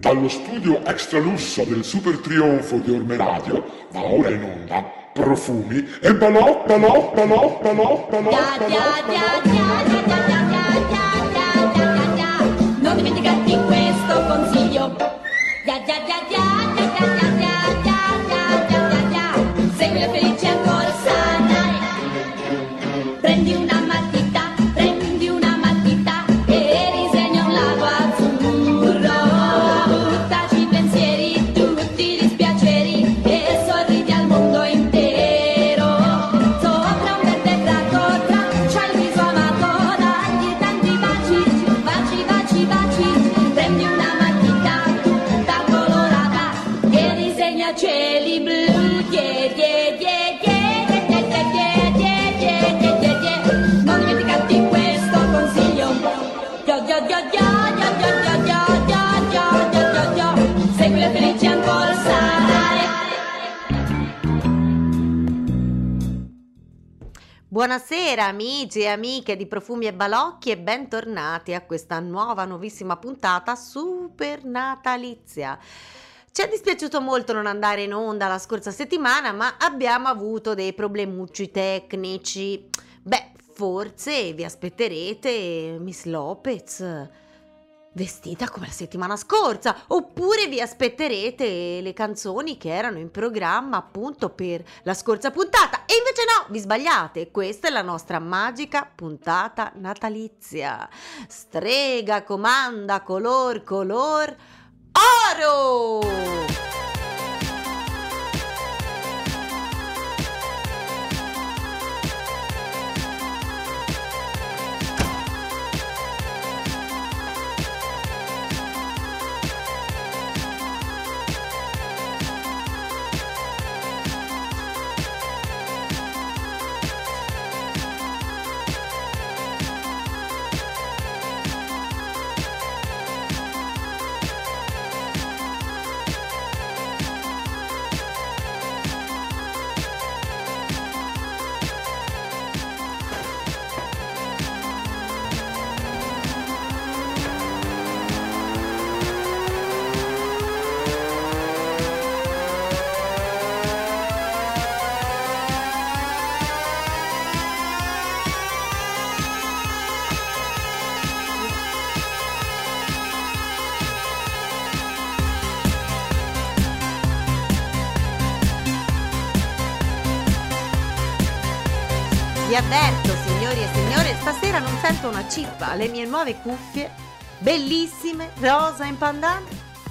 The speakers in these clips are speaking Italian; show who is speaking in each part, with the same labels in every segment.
Speaker 1: Dallo studio extra lusso del super trionfo di Orme Radio da ora in onda profumi e balò, balò, balò, balò, balò,
Speaker 2: balò, balò. Non dimenticati questo consiglio.
Speaker 3: Buonasera amici e amiche di Profumi e Balocchi e bentornati a questa nuova, nuovissima puntata super natalizia. Ci è dispiaciuto molto non andare in onda la scorsa settimana, ma abbiamo avuto dei problemucci tecnici. Beh, forse vi aspetterete Miss Lopez vestita come la settimana scorsa, oppure vi aspetterete le canzoni che erano in programma appunto per la scorsa puntata. Invece no, vi sbagliate, questa è la nostra magica puntata natalizia. Strega, comanda, color, color, oro! Le mie nuove cuffie, bellissime, rosa in pandan,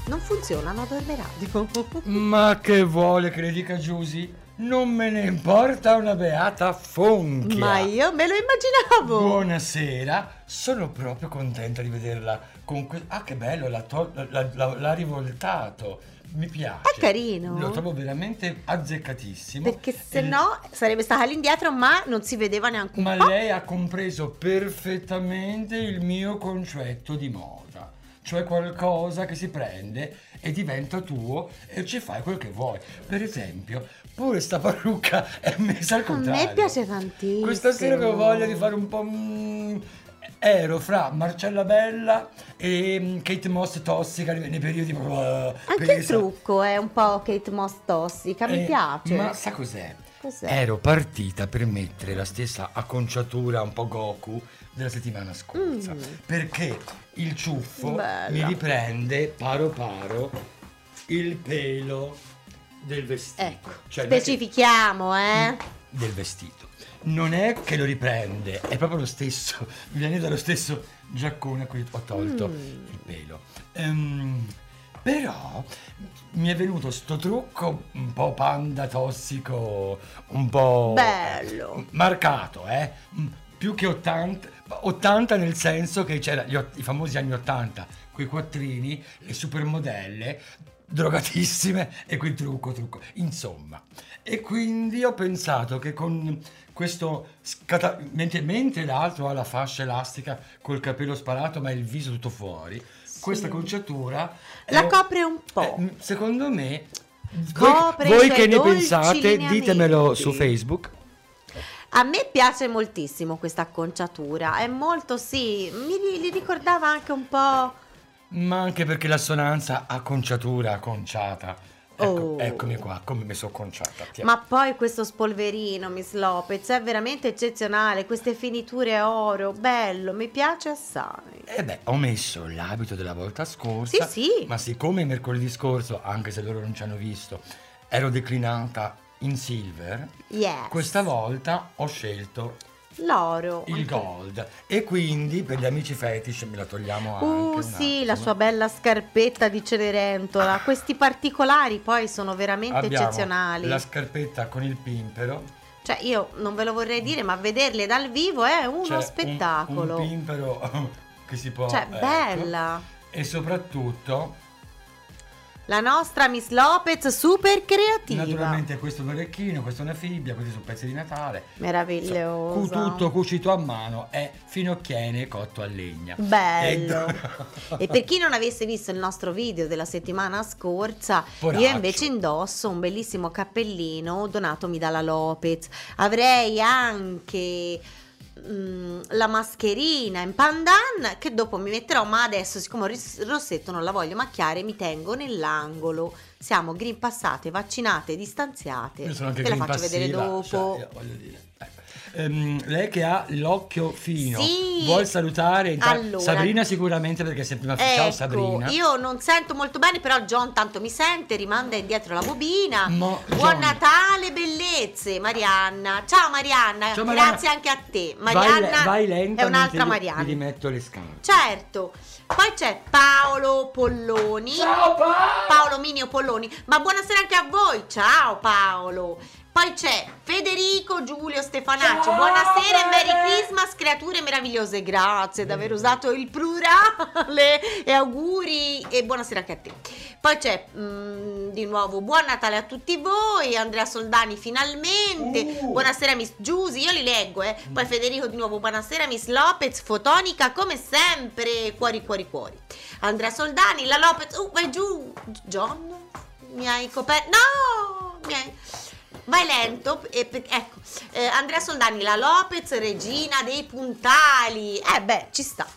Speaker 3: non funzionano a Dorme Radio.
Speaker 4: Ma che vuole che le dica Giusy? Non me ne importa una beata fonchia.
Speaker 3: Ma io me lo immaginavo.
Speaker 4: Buonasera, sono proprio contenta di vederla con que- Ah, che bello, l'ha, tol- l'ha- l'ha- l'ha rivoltato. Mi piace.
Speaker 3: È carino.
Speaker 4: Lo trovo veramente azzeccatissimo.
Speaker 3: Perché se
Speaker 4: E-
Speaker 3: no sarebbe stata all'indietro, ma non si vedeva neanche un
Speaker 4: Ma
Speaker 3: po'.
Speaker 4: lei ha compreso perfettamente il mio concetto di moda, cioè qualcosa che si prende e diventa tuo e ci fai quel che vuoi. Per esempio, pure sta parrucca è messa al
Speaker 3: A
Speaker 4: contrario.
Speaker 3: me piace tantissimo.
Speaker 4: Questa sera avevo voglia di fare un po'... mm, ero fra Marcella Bella e mm, Kate Moss tossica nei periodi proprio... eh,
Speaker 3: Anche il
Speaker 4: pesa.
Speaker 3: trucco è un po' Kate Moss tossica, mi
Speaker 4: Eh,
Speaker 3: piace.
Speaker 4: Ma sa cos'è?
Speaker 3: Cos'è?
Speaker 4: Ero partita per mettere la stessa acconciatura un po' Goku della settimana scorsa.
Speaker 3: Mm.
Speaker 4: Perché il ciuffo
Speaker 3: Bella.
Speaker 4: mi riprende paro paro il pelo del vestito.
Speaker 3: Ecco,
Speaker 4: Cioè,
Speaker 3: specifichiamo, eh.
Speaker 4: del vestito. Non è che lo riprende, è proprio lo stesso, viene dallo stesso giaccone a cui ho tolto
Speaker 3: Mm.
Speaker 4: il pelo. Ehm, però mi è venuto sto trucco un po' panda tossico, un po'
Speaker 3: Bello.
Speaker 4: marcato, eh? Mm, Più che 80, 80 nel senso che c'era gli ot- i famosi anni 80, quei quattrini, le supermodelle drogatissime e quel trucco, trucco, insomma. E quindi ho pensato che con questo scata- mentre, mentre l'altro ha la fascia elastica col capello sparato ma il viso tutto fuori, questa conciatura
Speaker 3: La
Speaker 4: è-
Speaker 3: copre un po'.
Speaker 4: eh, secondo me
Speaker 3: Copre
Speaker 4: voi, voi che ne pensate ditemelo su Facebook
Speaker 3: A me piace moltissimo questa acconciatura, è molto sì, mi ri- li ricordava anche un po'
Speaker 4: Ma anche perché l'assonanza acconciatura, acconciata. Ecco,
Speaker 3: Oh.
Speaker 4: Eccomi qua, come mi sono conciata.
Speaker 3: Ma poi questo spolverino, Miss Lopez, è veramente eccezionale. Queste finiture a oro, bello, mi piace assai.
Speaker 4: Eh beh, ho messo l'abito della volta scorsa.
Speaker 3: Sì, sì.
Speaker 4: Ma siccome mercoledì scorso, anche se loro non ci hanno visto, ero declinata in silver,
Speaker 3: Yes.
Speaker 4: questa volta ho scelto
Speaker 3: L'oro.
Speaker 4: il gold. E quindi per gli amici fetish me la togliamo anche.
Speaker 3: Uh,
Speaker 4: un
Speaker 3: sì, la sua bella scarpetta di Cenerentola. Questi particolari poi sono veramente
Speaker 4: Abbiamo
Speaker 3: eccezionali.
Speaker 4: La scarpetta con il pimpero.
Speaker 3: Cioè, io non ve lo vorrei dire, ma vederle dal vivo è uno
Speaker 4: un-
Speaker 3: spettacolo.
Speaker 4: Un, pimpero che si può.
Speaker 3: cioè,
Speaker 4: ecco.
Speaker 3: bella.
Speaker 4: E soprattutto,
Speaker 3: La nostra Miss Lopez super creativa.
Speaker 4: naturalmente, questo è un orecchino, questa è una fibbia, questi sono pezzi di Natale.
Speaker 3: Meravigliosa.
Speaker 4: Cu- tutto cucito a mano è finocchiene cotto a legna.
Speaker 3: Bello.
Speaker 4: E-
Speaker 3: E per chi non avesse visto il nostro video della settimana scorsa,
Speaker 4: Poraccio.
Speaker 3: io invece indosso un bellissimo cappellino donatomi dalla Lopez. Avrei anche mm, la mascherina in pandan che dopo mi metterò, ma adesso siccome il rossetto non la voglio macchiare, mi tengo nell'angolo. Siamo green passate, vaccinate, distanziate.
Speaker 4: Io sono anche
Speaker 3: Te la
Speaker 4: green
Speaker 3: faccio vedere
Speaker 4: passiva,
Speaker 3: dopo.
Speaker 4: cioè, io voglio dire, ecco. Ehm, lei che ha l'occhio fino,
Speaker 3: Sì.
Speaker 4: vuol salutare
Speaker 3: Allora.
Speaker 4: Sabrina sicuramente perché è sempre una ciao
Speaker 3: Ecco,
Speaker 4: Sabrina.
Speaker 3: io non sento molto bene, però John tanto mi sente, rimanda indietro la bobina.
Speaker 4: Mo-
Speaker 3: Buon
Speaker 4: John.
Speaker 3: Natale, bellezze, Marianna. Ciao Marianna,
Speaker 4: Ciao, Marianna.
Speaker 3: grazie anche a te.
Speaker 4: Vai-
Speaker 3: Marianna
Speaker 4: vai, lenta
Speaker 3: è un'altra Marianna.
Speaker 4: Mi rimetto le scarpe.
Speaker 3: Certo. Poi c'è Paolo Polloni.
Speaker 4: Ciao Paolo!
Speaker 3: Paolo Minio Polloni. Ma buonasera anche a voi. Ciao Paolo. Poi c'è Federico Giulio Stefanacci.
Speaker 4: Ciao,
Speaker 3: Buonasera e Merry. Christmas, creature meravigliose. Grazie di aver usato il plurale e auguri e buonasera anche a te. Poi c'è mm, di nuovo buon Natale a tutti voi. Andrea Soldani finalmente.
Speaker 4: Uh.
Speaker 3: Buonasera Miss Giusy, io li leggo, eh. Poi Federico di nuovo buonasera Miss Lopez, fotonica come sempre. Cuori cuori cuori. Andrea Soldani, la Lopez, uh, vai giù. John, mi hai coperto. No! Mi hai... Vai lento, e pe- ecco, eh, Andrea Soldani, la Lopez, regina dei puntali. Eh beh, ci sta.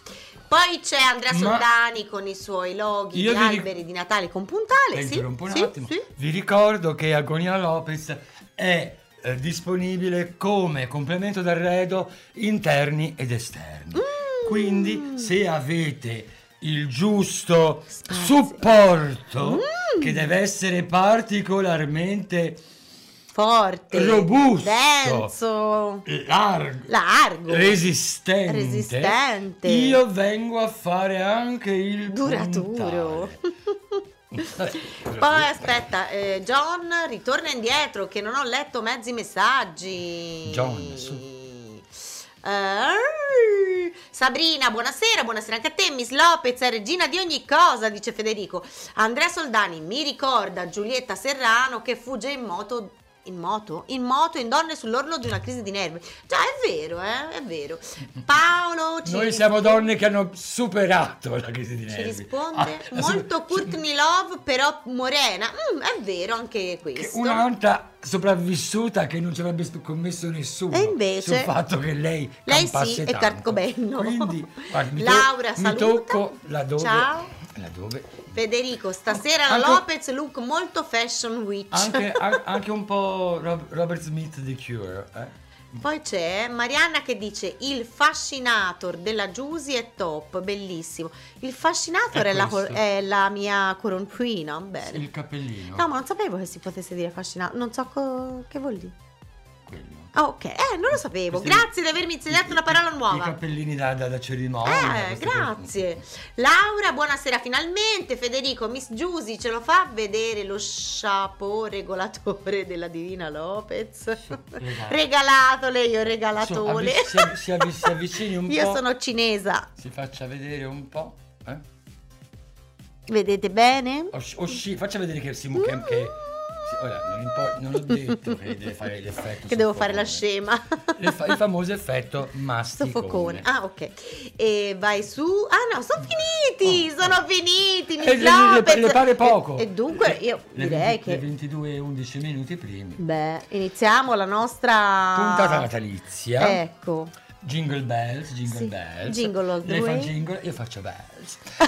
Speaker 3: Poi c'è Andrea
Speaker 4: Ma-
Speaker 3: Soldani con i suoi loghi di
Speaker 4: vi ric-
Speaker 3: alberi di Natale con puntale.
Speaker 4: Le
Speaker 3: Sì,
Speaker 4: interrompo un
Speaker 3: sì,
Speaker 4: attimo.
Speaker 3: sì.
Speaker 4: Vi ricordo che Agonia Lopez è eh, disponibile come complemento d'arredo interni ed esterni.
Speaker 3: Mm.
Speaker 4: Quindi se avete il giusto
Speaker 3: Spazio.
Speaker 4: supporto
Speaker 3: Mm.
Speaker 4: che deve essere particolarmente
Speaker 3: Forte,
Speaker 4: Robusto.
Speaker 3: denso,
Speaker 4: largo,
Speaker 3: largo,
Speaker 4: resistente,
Speaker 3: resistente.
Speaker 4: io vengo a fare anche il
Speaker 3: duraturo. Poi aspetta, eh, John ritorna indietro che non ho letto mezzi messaggi.
Speaker 4: John, su.
Speaker 3: Eh, Sabrina, buonasera, buonasera anche a te. Miss Lopez è regina di ogni cosa, dice Federico. Andrea Soldani mi ricorda Giulietta Serrano che fugge in moto. In moto? In moto, in donne sull'orlo di una crisi di nervi. Già, è vero, eh, è vero. Paolo ci
Speaker 4: Noi siamo donne che hanno superato la crisi di
Speaker 3: Ci
Speaker 4: nervi.
Speaker 3: risponde
Speaker 4: Ah, la
Speaker 3: molto
Speaker 4: super-
Speaker 3: Courtney Love, però morena. Mm, è vero anche
Speaker 4: che
Speaker 3: questo.
Speaker 4: Un'altra sopravvissuta che non ci avrebbe scommesso nessuno
Speaker 3: E invece-
Speaker 4: sul fatto che lei
Speaker 3: Lei sì, è
Speaker 4: tanto.
Speaker 3: Kurt Cobain, no?
Speaker 4: Quindi, guarda, mi, to-
Speaker 3: Laura,
Speaker 4: mi
Speaker 3: saluta.
Speaker 4: tocco laddove,
Speaker 3: Ciao.
Speaker 4: Laddove
Speaker 3: Federico, stasera la
Speaker 4: Anche-
Speaker 3: Lopez look molto fashion witch.
Speaker 4: anche, an- anche un po' Rob- Robert Smith di Cure. eh.
Speaker 3: Poi c'è Marianna che dice il fascinator della Giusy è top, bellissimo. Il fascinator
Speaker 4: È
Speaker 3: è, la, è la mia coronquina, bene.
Speaker 4: Il cappellino.
Speaker 3: No, ma non sapevo che si potesse dire fascinator, non so co- che vuol dire.
Speaker 4: quello.
Speaker 3: Ah, ok, eh, non lo sapevo.
Speaker 4: Questi-
Speaker 3: Grazie di avermi insegnato una parola
Speaker 4: I
Speaker 3: nuova.
Speaker 4: cappellini da, da, da cerimonia.
Speaker 3: Eh,
Speaker 4: queste cose.
Speaker 3: grazie. Laura, buonasera finalmente. Federico, Miss Giusy ce lo fa vedere lo chapeau regolatore della Divina Lopez?
Speaker 4: regalato.
Speaker 3: Regalatole, io regalatole.
Speaker 4: si, avvi- si avvi- si avvicini un
Speaker 3: Io
Speaker 4: po'.
Speaker 3: sono cinesa.
Speaker 4: Si faccia vedere un po'. Eh?
Speaker 3: Vedete bene?
Speaker 4: O, o sci- faccia vedere che si mu- che, sì, ora, non, impo- non ho detto che deve fare l'effetto
Speaker 3: Che devo fare la scema.
Speaker 4: Il, fa- il famoso effetto masticone.
Speaker 3: Soffocone. Ah, ok. E vai su. Ah, no, sono finiti.
Speaker 4: Oh,
Speaker 3: sono finiti. Miss
Speaker 4: Eh, le, le- le pare poco.
Speaker 3: E, e dunque io
Speaker 4: Le-
Speaker 3: direi
Speaker 4: le
Speaker 3: che.
Speaker 4: 22 e 11 minuti primi.
Speaker 3: Beh, iniziamo la nostra.
Speaker 4: Puntata natalizia.
Speaker 3: Ecco.
Speaker 4: Jingle bells, jingle
Speaker 3: Sì,
Speaker 4: bells.
Speaker 3: jingle
Speaker 4: Lei fa jingle, io faccio bells.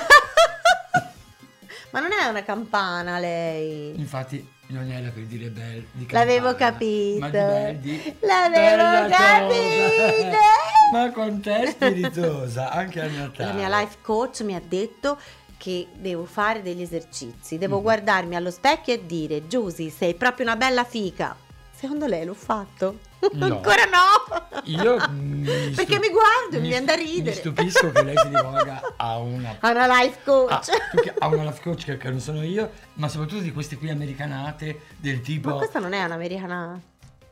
Speaker 3: Ma non è una campana lei.
Speaker 4: Infatti non era per dire bel di
Speaker 3: L'avevo
Speaker 4: campana,
Speaker 3: capito.
Speaker 4: Ma di bel di
Speaker 3: L'avevo capito.
Speaker 4: Ma quanto è spiritosa anche a Natale.
Speaker 3: La mia life coach mi ha detto che devo fare degli esercizi, devo
Speaker 4: Mhm.
Speaker 3: guardarmi allo specchio e dire Giusy, sei proprio una bella fica. Secondo lei l'ho fatto?
Speaker 4: No.
Speaker 3: Ancora no!
Speaker 4: Io mi
Speaker 3: Perché mi guardo e mi viene da ridere.
Speaker 4: Mi stupisco che lei si rivolga a una
Speaker 3: A una life
Speaker 4: Ah,
Speaker 3: coach.
Speaker 4: più che a una life coach che, che non sono io, ma soprattutto di queste qui americanate del tipo
Speaker 3: Ma questa non è un'americana.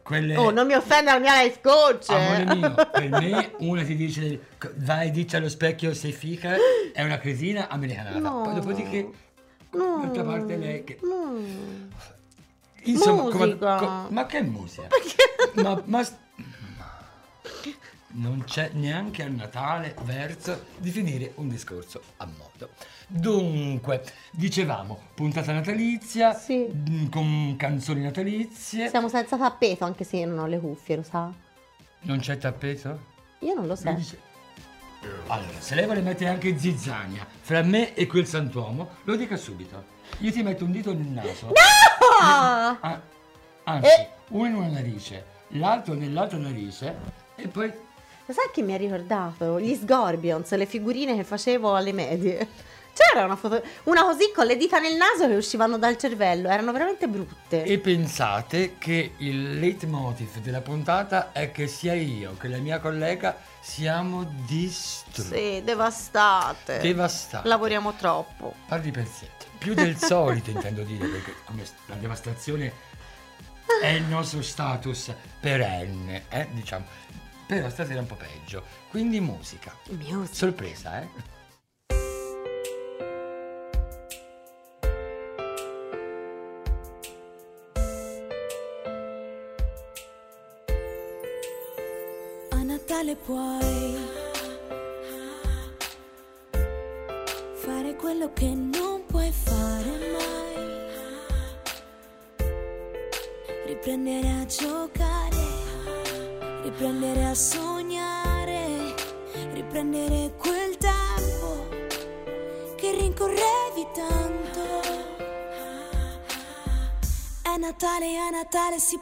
Speaker 4: quelle
Speaker 3: Oh, non mi offende la mia life coach.
Speaker 4: Amore mio, per me una ti dice vai dici allo specchio sei fica è una cretina americanata.
Speaker 3: No.
Speaker 4: Poi dopodiché
Speaker 3: No.
Speaker 4: d'altra parte lei che
Speaker 3: No.
Speaker 4: Insomma come- co- ma che musica? ma, ma s- non c'è neanche a Natale verso di finire un discorso a modo. Dunque, dicevamo, puntata natalizia,
Speaker 3: Sì.
Speaker 4: mm, con canzoni natalizie.
Speaker 3: Siamo senza tappeto anche se io non ho le cuffie, lo sa?
Speaker 4: Non c'è tappeto?
Speaker 3: Io non lo so.
Speaker 4: Dice- Allora, se lei vuole mettere anche zizzania fra me e quel santuomo, lo dica subito. Io ti metto un dito nel naso.
Speaker 3: Ah!
Speaker 4: Ah, anzi,
Speaker 3: Eh.
Speaker 4: uno in una narice, l'altro nell'altra narice e poi...
Speaker 3: Sai che mi ha ricordato? Gli Scorpions, le figurine che facevo alle medie. C'era una foto, una così con le dita nel naso che uscivano dal cervello, erano veramente brutte.
Speaker 4: E pensate che il leitmotiv della puntata è che sia io che la mia collega siamo distrutti,
Speaker 3: Sì, devastate.
Speaker 4: devastati.
Speaker 3: Lavoriamo troppo.
Speaker 4: Parli per sé. Più del solito intendo dire, perché la devastazione è il nostro status perenne, eh, diciamo. Però stasera è un po' peggio. Quindi musica.
Speaker 3: Music.
Speaker 4: Sorpresa, eh?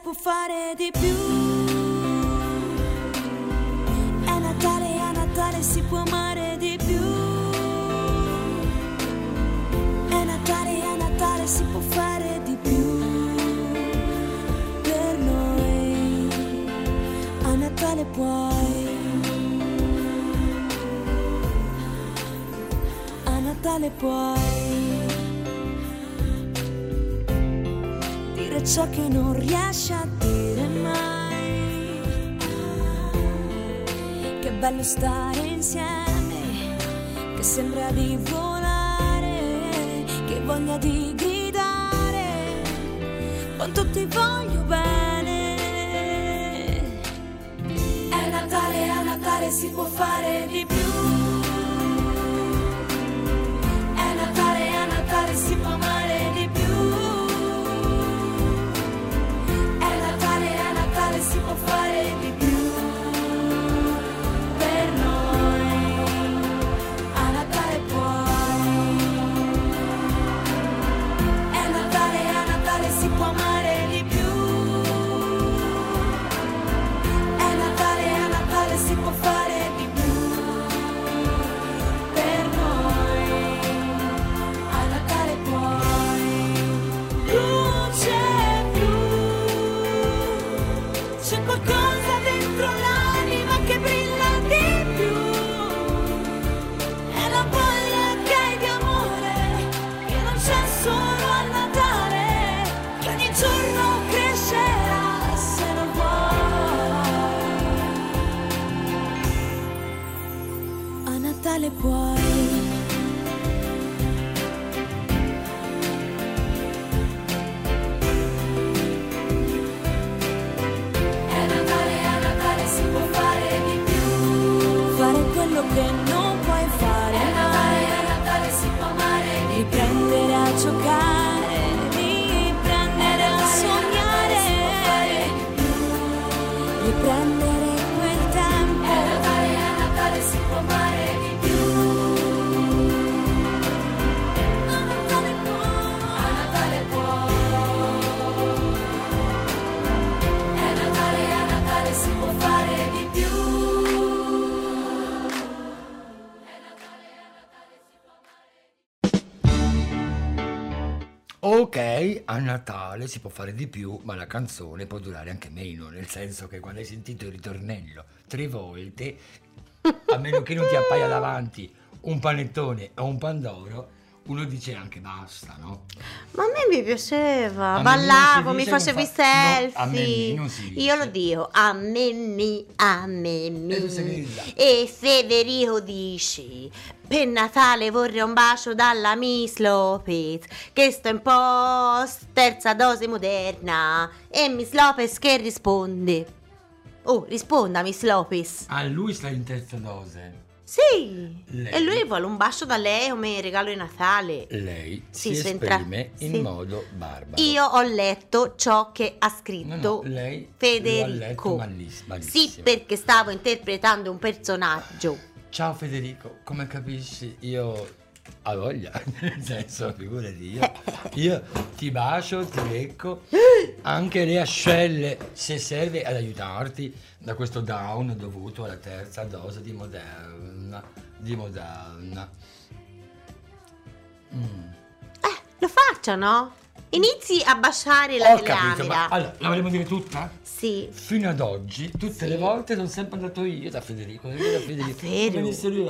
Speaker 5: Può fare di più. Stare insieme, che sembra di volare, che voglia di gridare, quanto ti voglio bene.
Speaker 4: Ok, a Natale si può fare di più, ma la canzone può durare anche meno, nel senso che quando hai sentito il ritornello tre volte, a meno che non ti appaia davanti un panettone o un pandoro, uno dice anche basta, no?
Speaker 3: Ma a me mi piaceva,
Speaker 4: A
Speaker 3: ballavo, mi
Speaker 4: dice,
Speaker 3: facevi
Speaker 4: non fa- no, a me
Speaker 3: selfie.
Speaker 4: dice.
Speaker 3: Io lo dico, a me ni, a me ni.
Speaker 4: E.
Speaker 3: E Federico dici, per Natale vorrei un bacio dalla Miss Lopez, che sto in post, terza dose moderna. E Miss Lopez che risponde? Oh, risponda Miss Lopez.
Speaker 4: A lui sta in terza dose.
Speaker 3: Sì.
Speaker 4: Lei?
Speaker 3: E lui vuole un bacio da lei come regalo di Natale.
Speaker 4: Lei si
Speaker 3: entra-
Speaker 4: esprime in
Speaker 3: sì.
Speaker 4: modo barbaro.
Speaker 3: Io ho letto ciò che ha
Speaker 4: No,
Speaker 3: scritto
Speaker 4: no, lei
Speaker 3: Federico.
Speaker 4: malliss- malissimo.
Speaker 3: Sì, perché stavo interpretando un personaggio.
Speaker 4: Ciao Federico, come capisci io ho voglia, nel senso, figurati io, io ti bacio, ti becco, anche le ascelle se serve ad aiutarti da questo down dovuto alla terza dose di Moderna, di Moderna. Mm.
Speaker 3: Eh, lo faccia, no? Inizi a baciare la
Speaker 4: Ho capito, ma allora, la vogliamo dire tutta?
Speaker 3: Sì.
Speaker 4: Fino ad oggi, tutte
Speaker 3: Sì.
Speaker 4: le volte sono sempre andato io da Federico, io da Federico.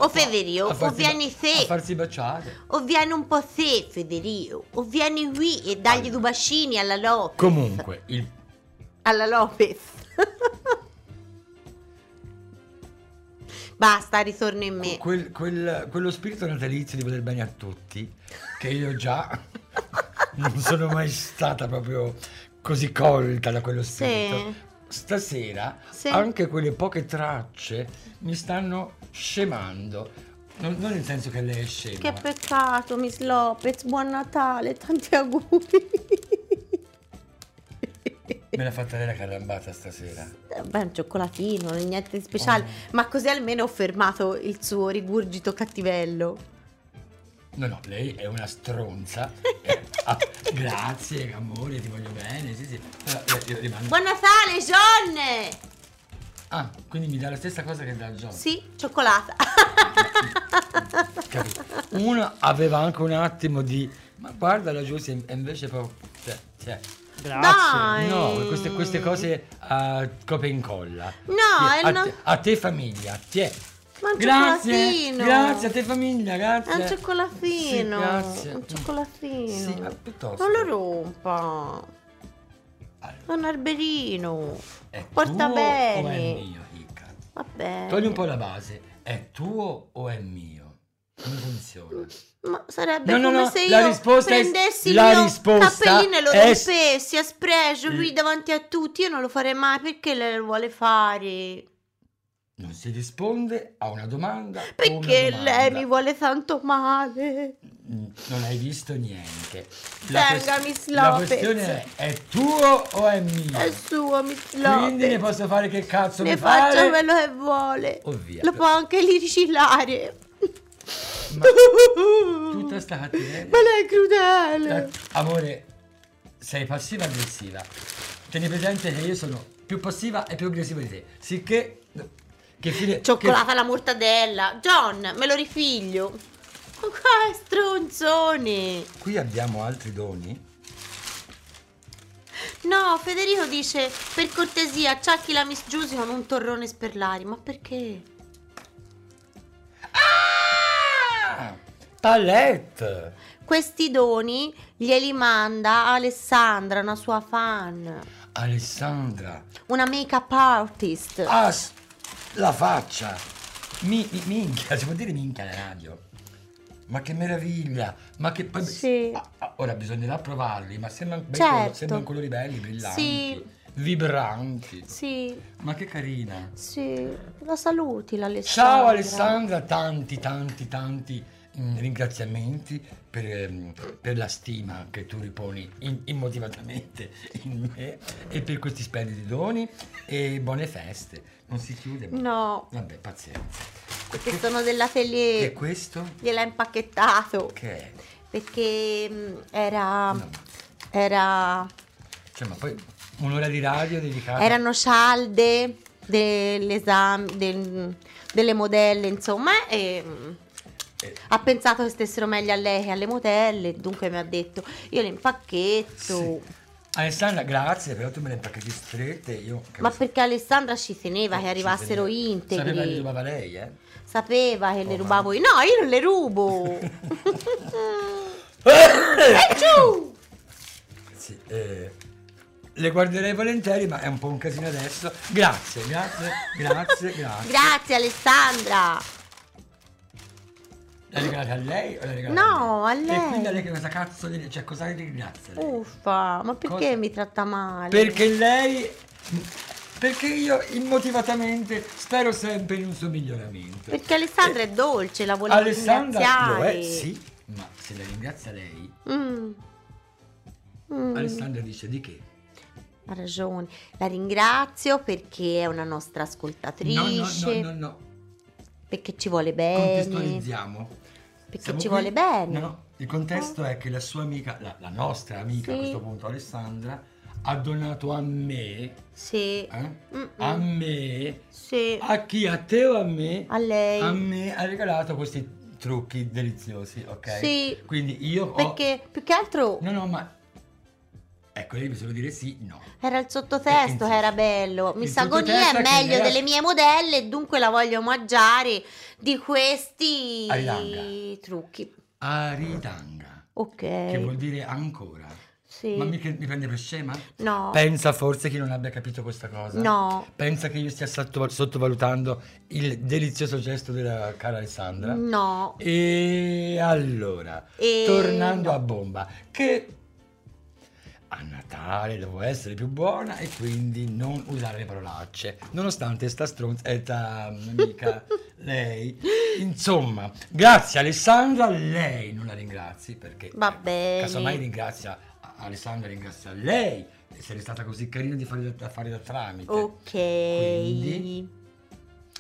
Speaker 3: O Federico, o
Speaker 4: farsi
Speaker 3: vieni te.
Speaker 4: A farsi baciare.
Speaker 3: O vieni un po' te, Federico. O vieni qui e dagli due bacini alla Lopez.
Speaker 4: Comunque, il
Speaker 3: Alla Lopez. Basta, ritorno in me.
Speaker 4: Quel- quel- quello spirito natalizio di voler bene a tutti, che io già non sono mai stata proprio così colta da quello spirito. Stasera
Speaker 3: Sì.
Speaker 4: anche quelle poche tracce mi stanno scemando. Non, non nel senso che lei è scema.
Speaker 3: Che peccato, Miss Lopez. Buon Natale, tanti auguri.
Speaker 4: Me l'ha fatta lei la carambata stasera.
Speaker 3: Eh, Beh, un cioccolatino, niente di speciale.
Speaker 4: Oh.
Speaker 3: Ma così almeno ho fermato il suo rigurgito cattivello.
Speaker 4: No, no, lei è una stronza. Eh, ah, grazie, amore, ti voglio bene. Sì, sì. Io- io rimando-
Speaker 3: Buon Natale, John!
Speaker 4: Ah, quindi mi dà la stessa cosa che dà John.
Speaker 3: Sì, cioccolata.
Speaker 4: Capito? Uno aveva anche un attimo di ma guarda se- e invece proprio cioè, cioè,
Speaker 3: Dai.
Speaker 4: no queste, queste cose a copia e incolla
Speaker 3: No,
Speaker 4: Sì, a,
Speaker 3: una-
Speaker 4: te, a te famiglia ti è
Speaker 3: Ma un
Speaker 4: grazie
Speaker 3: cioccolatino.
Speaker 4: grazie a te famiglia grazie
Speaker 3: È un cioccolatino.
Speaker 4: Sì, grazie.
Speaker 3: Un cioccolatino.
Speaker 4: Sì, ma piuttosto
Speaker 3: Non lo rompa. È un alberino.
Speaker 4: è
Speaker 3: Porta
Speaker 4: tuo
Speaker 3: bene.
Speaker 4: o è mio Ricca?
Speaker 3: Vabbè.
Speaker 4: togli un po' la base è tuo o è mio come funziona
Speaker 3: Ma sarebbe
Speaker 4: No,
Speaker 3: come
Speaker 4: no,
Speaker 3: se io prendessi
Speaker 4: la
Speaker 3: il mio
Speaker 4: risposta
Speaker 3: cappellino e lo
Speaker 4: è-
Speaker 3: rompessi a spregio qui davanti a tutti. Io non lo farei mai perché lei lo vuole fare.
Speaker 4: Non si risponde a una domanda o una
Speaker 3: Perché
Speaker 4: domanda.
Speaker 3: lei mi vuole tanto male.
Speaker 4: Mm, Non hai visto niente.
Speaker 3: Venga, Miss
Speaker 4: la
Speaker 3: Lopez.
Speaker 4: questione è: è tuo o è mio?
Speaker 3: È suo, Miss
Speaker 4: Quindi ne
Speaker 3: Lopez.
Speaker 4: posso fare che cazzo
Speaker 3: Ne
Speaker 4: mi
Speaker 3: faccia
Speaker 4: pare?
Speaker 3: quello che vuole.
Speaker 4: O via.
Speaker 3: Lo può anche lì riciclare.
Speaker 4: Ma tutta sta cattiveria.
Speaker 3: Ma lei è crudele.
Speaker 4: Eh, Amore, sei passiva aggressiva. Tieni presente che io sono più passiva e più aggressiva di te. Sicché. Che fine.
Speaker 3: Cioccolata alla mortadella. John, me lo rifiglio. Ma qua stronzone.
Speaker 4: che- Qui abbiamo altri doni.
Speaker 3: No, Federico dice per cortesia acciacchi la Miss Giusy con un torrone sperlari. Ma perché?
Speaker 4: Ah! Palette!
Speaker 3: Questi doni glieli manda Alessandra, una sua fan.
Speaker 4: Alessandra.
Speaker 3: Una make-up artist.
Speaker 4: Ah, la faccia! Mi, mi- minchia, si può dire minchia alla radio? Ma che meraviglia! Ma che poi.
Speaker 3: Sì.
Speaker 4: Ah, ah, ora bisognerà provarli, ma sembrano,
Speaker 3: Certo.
Speaker 4: sembrano colori belli, brillanti,
Speaker 3: Sì.
Speaker 4: vibranti.
Speaker 3: Sì,
Speaker 4: Ma che carina!
Speaker 3: sì. La saluti l'Alessandra.
Speaker 4: Ciao Alessandra, tanti, tanti, tanti mm, ringraziamenti per, ehm, per la stima che tu riponi in- immotivatamente in me e per questi splendidi doni e buone feste. Non si chiude. ma-
Speaker 3: No,
Speaker 4: Vabbè, pazienza.
Speaker 3: perché sono
Speaker 4: Che è
Speaker 3: dell'atelier.
Speaker 4: questo?
Speaker 3: Gliel'ha impacchettato.
Speaker 4: Che?
Speaker 3: Perché mm, era...
Speaker 4: No.
Speaker 3: Era...
Speaker 4: Cioè, ma poi un'ora di radio dedicata
Speaker 3: Erano cialde dell'esame, del- delle modelle, insomma, e mm,
Speaker 4: Eh,
Speaker 3: Ha pensato che stessero meglio a lei che alle modelle, dunque mi ha detto io le impacchetto.
Speaker 4: sì. Alessandra, grazie, però tu me le impacchetti strette. Io
Speaker 3: Ma perché Alessandra ci teneva
Speaker 4: eh,
Speaker 3: che
Speaker 4: ci
Speaker 3: arrivassero
Speaker 4: tenevo.
Speaker 3: integri.
Speaker 4: Sapeva che li rubava lei, eh?
Speaker 3: Sapeva che le
Speaker 4: Oh,
Speaker 3: rubavo io. No, io non le rubo. e giù!
Speaker 4: Sì, eh, le guarderei volentieri, ma è un po' un casino adesso. Grazie, grazie, grazie, grazie.
Speaker 3: Grazie Alessandra.
Speaker 4: La regalate a lei o la regalate
Speaker 3: No, a
Speaker 4: E
Speaker 3: lei.
Speaker 4: quindi a lei che cosa cazzo di... Cioè, cosa ringrazia lei?
Speaker 3: Uffa, ma perché
Speaker 4: Cosa?
Speaker 3: mi tratta male?
Speaker 4: Perché lei... Perché io immotivatamente spero sempre in un suo miglioramento.
Speaker 3: Perché Alessandra è dolce, la volevo
Speaker 4: Alessandra lo
Speaker 3: ringraziare.
Speaker 4: è, sì, ma se la ringrazia lei,
Speaker 3: Mm. Mm,
Speaker 4: Alessandra dice di che?
Speaker 3: Ha ragione. La ringrazio perché è una nostra
Speaker 4: No, no,
Speaker 3: ascoltatrice.
Speaker 4: no, no, no.
Speaker 3: Perché ci vuole bene.
Speaker 4: Contestualizziamo.
Speaker 3: Perché
Speaker 4: Siamo
Speaker 3: ci
Speaker 4: qui-
Speaker 3: vuole bene.
Speaker 4: No, no, il contesto è che la sua amica, la, la nostra amica a
Speaker 3: Sì.
Speaker 4: questo punto, Alessandra, ha donato a me,
Speaker 3: Sì.
Speaker 4: eh?
Speaker 3: Mm-mm.
Speaker 4: a me,
Speaker 3: Sì.
Speaker 4: a chi? A te o a me?
Speaker 3: A lei.
Speaker 4: A me ha regalato questi trucchi deliziosi, ok?
Speaker 3: Sì.
Speaker 4: Quindi io ho...
Speaker 3: Perché più che altro
Speaker 4: No, no, ma... Ecco, lei mi solo dire sì, no.
Speaker 3: era il sottotesto
Speaker 4: Eh,
Speaker 3: che era bello. Miss
Speaker 4: sottotesto
Speaker 3: Agonia
Speaker 4: è
Speaker 3: meglio
Speaker 4: era-
Speaker 3: delle mie modelle e dunque la voglio omaggiare di questi
Speaker 4: Arilanga.
Speaker 3: trucchi.
Speaker 4: Aridanga,
Speaker 3: Ok.
Speaker 4: che vuol dire ancora.
Speaker 3: Sì.
Speaker 4: Ma mi, mi prende per scema?
Speaker 3: No.
Speaker 4: Pensa forse che non abbia capito questa cosa?
Speaker 3: No.
Speaker 4: Pensa che io stia sotto- sottovalutando il delizioso gesto della cara Alessandra?
Speaker 3: No.
Speaker 4: E allora,
Speaker 3: E
Speaker 4: tornando
Speaker 3: no.
Speaker 4: a bomba, che a Natale devo essere più buona e quindi non usare le parolacce, nonostante sta stronza e sta amica lei. Insomma, grazie Alessandra, lei non la ringrazi perché
Speaker 3: Va
Speaker 4: ecco,
Speaker 3: bene.
Speaker 4: casomai ringrazia Alessandra ringrazia lei, se è stata così carina di fare da, fare da tramite.
Speaker 3: Ok.
Speaker 4: Quindi,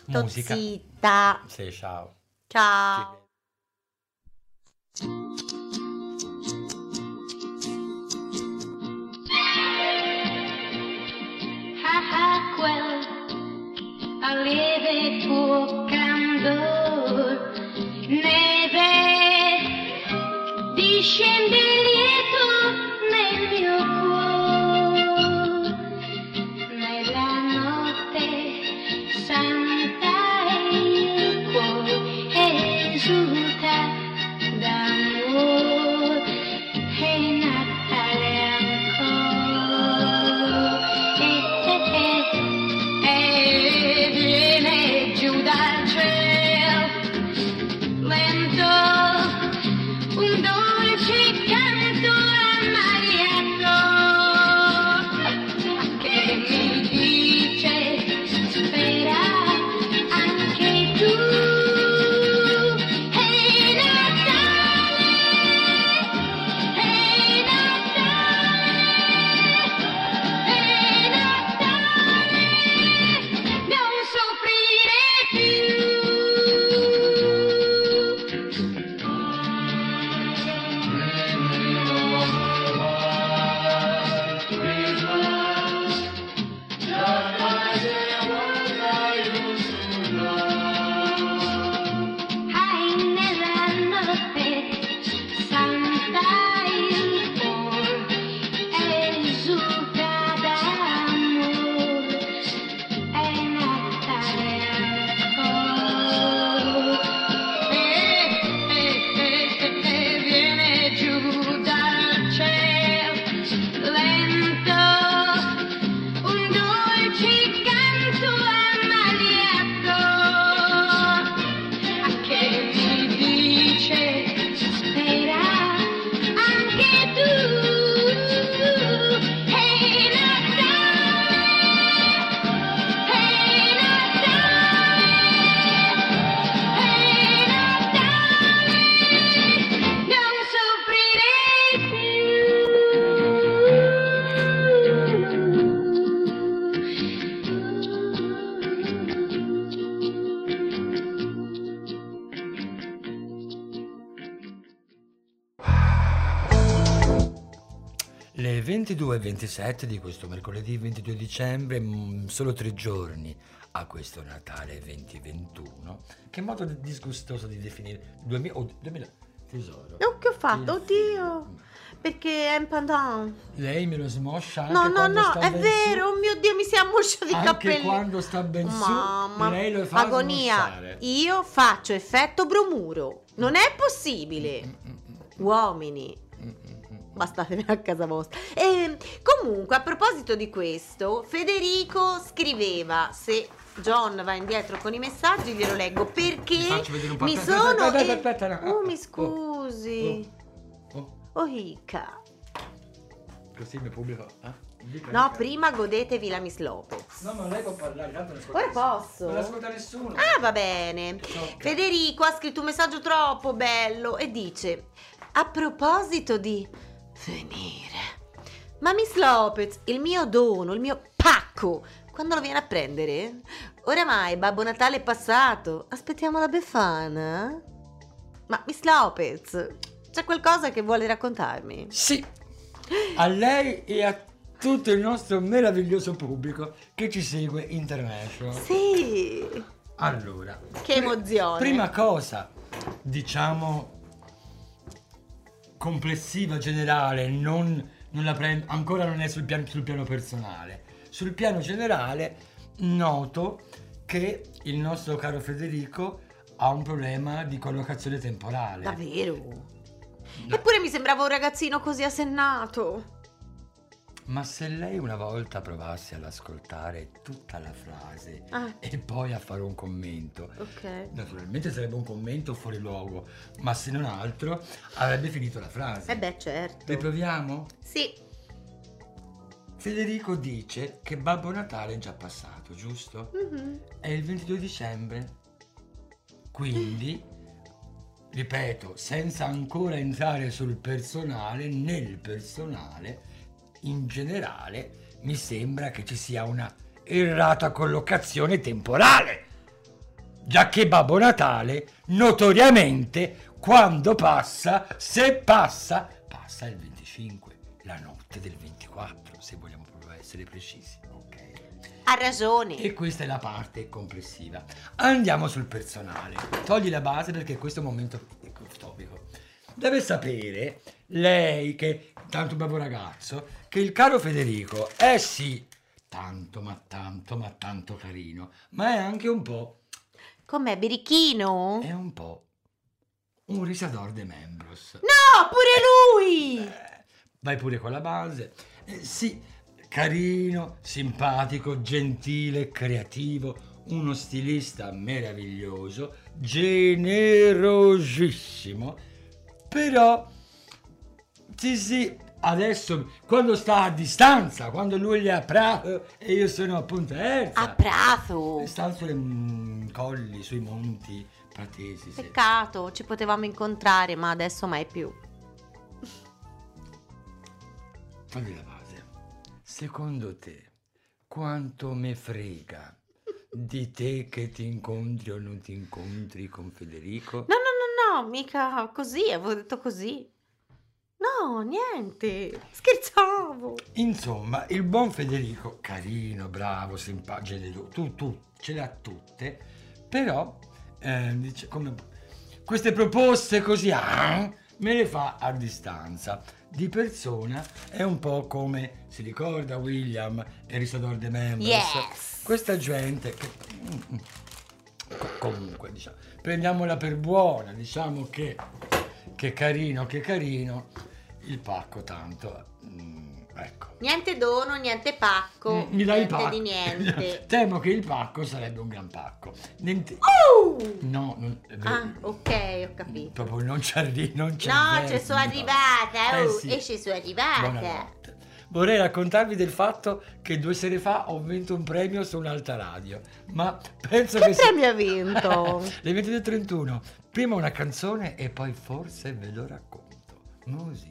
Speaker 4: musica.
Speaker 3: zitta.
Speaker 4: Sì, ciao.
Speaker 3: Ciao.
Speaker 6: a a
Speaker 4: 27 di questo mercoledì 22 dicembre, mm, solo tre giorni a questo Natale 2021. Che modo di- disgustoso di definire 2000, oh, 2000 tesoro.
Speaker 3: Oh, che ho fatto? Oddio! Perché è un pandan.
Speaker 4: Lei me lo smoscia anche
Speaker 3: No, no, no, è vero, oh mio Dio, mi si è ammosciato i
Speaker 4: Anche
Speaker 3: capelli.
Speaker 4: quando sta ben
Speaker 3: Mamma,
Speaker 4: su, lei lo fa
Speaker 3: agonia.
Speaker 4: smosciare.
Speaker 3: Io faccio effetto bromuro. Non è possibile.
Speaker 4: Mm, mm, mm,
Speaker 3: Uomini,
Speaker 4: mm, mm, mm.
Speaker 3: Bastatene a casa vostra. E, comunque, a proposito di questo, Federico scriveva se John va indietro con i messaggi, glielo leggo perché mi sono.
Speaker 4: aspetta, aspetta, aspetta, no.
Speaker 3: Oh, mi
Speaker 4: Oh,
Speaker 3: scusi.
Speaker 4: Oh,
Speaker 3: Oh, Ica.
Speaker 4: così mi pubblico. eh?
Speaker 3: No, prima godetevi la Miss Lopez.
Speaker 4: No, ma lei può parlare, tanto non ascolta
Speaker 3: Ora posso?
Speaker 4: Non ascolta nessuno.
Speaker 3: Ah, va bene.
Speaker 4: Ok.
Speaker 3: Federico ha scritto un messaggio troppo bello e dice: A proposito di venire, ma Miss Lopez, il mio dono, il mio pacco, quando lo viene a prendere? Oramai Babbo Natale è passato, aspettiamo la Befana? Ma Miss Lopez, c'è qualcosa che vuole raccontarmi?
Speaker 4: Sì, a lei e a tutto il nostro meraviglioso pubblico che ci segue international.
Speaker 3: Sì,
Speaker 4: Allora,
Speaker 3: Che emozione.
Speaker 4: Prima cosa, diciamo complessiva, generale, non, non la prendo, ancora non è sul piano, sul piano personale. Sul piano generale noto che il nostro caro Federico ha un problema di collocazione temporale.
Speaker 3: davvero.
Speaker 4: No.
Speaker 3: Eppure mi sembrava un ragazzino così assennato.
Speaker 4: Ma se lei una volta provasse ad ascoltare tutta la frase
Speaker 3: Ah,
Speaker 4: e poi a fare un commento,
Speaker 3: ok.
Speaker 4: naturalmente sarebbe un commento fuori luogo, ma se non altro avrebbe finito la frase.
Speaker 3: Eh beh, certo.
Speaker 4: Riproviamo?
Speaker 3: Sì,
Speaker 4: Federico dice che Babbo Natale è già passato, giusto?
Speaker 3: mhm.
Speaker 4: È il 22 dicembre. Quindi, ripeto, senza ancora entrare sul personale, nel personale, in generale, mi sembra che ci sia una errata collocazione temporale. Già che Babbo Natale, notoriamente, quando passa, se passa, passa il 25, la notte del 24, se vogliamo proprio essere precisi. Ok.
Speaker 3: ha ragione.
Speaker 4: E questa è la parte complessiva. Andiamo sul personale. Togli la base perché questo è un momento topico. Deve sapere, lei che tanto bravo ragazzo, che il caro Federico è sì tanto, ma tanto, ma tanto carino, ma è anche un po',
Speaker 3: Com'è, birichino?
Speaker 4: è un po' un risador de membros.
Speaker 3: No, pure lui!
Speaker 4: Eh, vai pure con la base. Eh, sì, carino, simpatico, gentile, creativo, uno stilista meraviglioso, generosissimo, però sì sì, adesso quando sta a distanza, quando lui è a Prato e io sono a Punta Erza,
Speaker 3: A Prato.
Speaker 4: sta sui mm, colli, sui monti pratesi. sì.
Speaker 3: Peccato, ci potevamo incontrare, ma adesso mai più.
Speaker 4: Togli la base. Secondo te, quanto me frega di te che ti incontri o non ti incontri con Federico?
Speaker 3: No, no, no, no, mica così, avevo detto così. No, niente, scherzavo.
Speaker 4: Insomma, il buon Federico, carino, bravo, simpatico, generoso, tu, tu, ce le ha tutte, però, eh, dice, come, queste proposte così, ah, me le fa a distanza. Di persona è un po' come, si ricorda William e Risador de Membros?
Speaker 3: Yes.
Speaker 4: Questa gente che... mm, Co- Comunque, diciamo, prendiamola per buona, diciamo che, che carino, che carino, il pacco tanto, mm, ecco.
Speaker 3: Niente dono, niente pacco,
Speaker 4: Mm, Mi dai il pacco.
Speaker 3: di niente.
Speaker 4: Temo che il pacco sarebbe un gran pacco. Niente-
Speaker 3: Uh!
Speaker 4: No, non, vero.
Speaker 3: Ah, ok, ho capito.
Speaker 4: proprio non ci arrivi, non c'è
Speaker 3: No, ci sono
Speaker 4: no.
Speaker 3: arrivata,
Speaker 4: Eh
Speaker 3: oh,
Speaker 4: sì.
Speaker 3: e ci sono arrivata.
Speaker 4: Buonanotte. Vorrei raccontarvi del fatto che due sere fa ho vinto un premio su un'alta radio, ma penso
Speaker 3: Che
Speaker 4: che...
Speaker 3: premio ha vinto?
Speaker 4: Le 22.31, prima una canzone e poi forse ve lo racconto. Musica.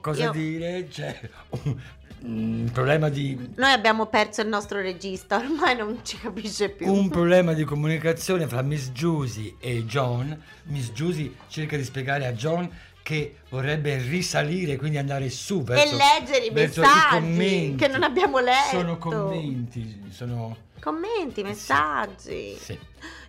Speaker 4: Cosa
Speaker 3: Io-
Speaker 4: dire, c'è un, un problema di
Speaker 3: Noi abbiamo perso il nostro regista, ormai non ci capisce più.
Speaker 4: un problema di comunicazione fra Miss Giusy e John. Miss Giusy cerca di spiegare a John che vorrebbe risalire, quindi andare su verso,
Speaker 3: e leggere i
Speaker 4: verso
Speaker 3: messaggi
Speaker 4: commenti.
Speaker 3: che non abbiamo letto.
Speaker 4: Sono commenti, sono
Speaker 3: Commenti, messaggi.
Speaker 4: sì.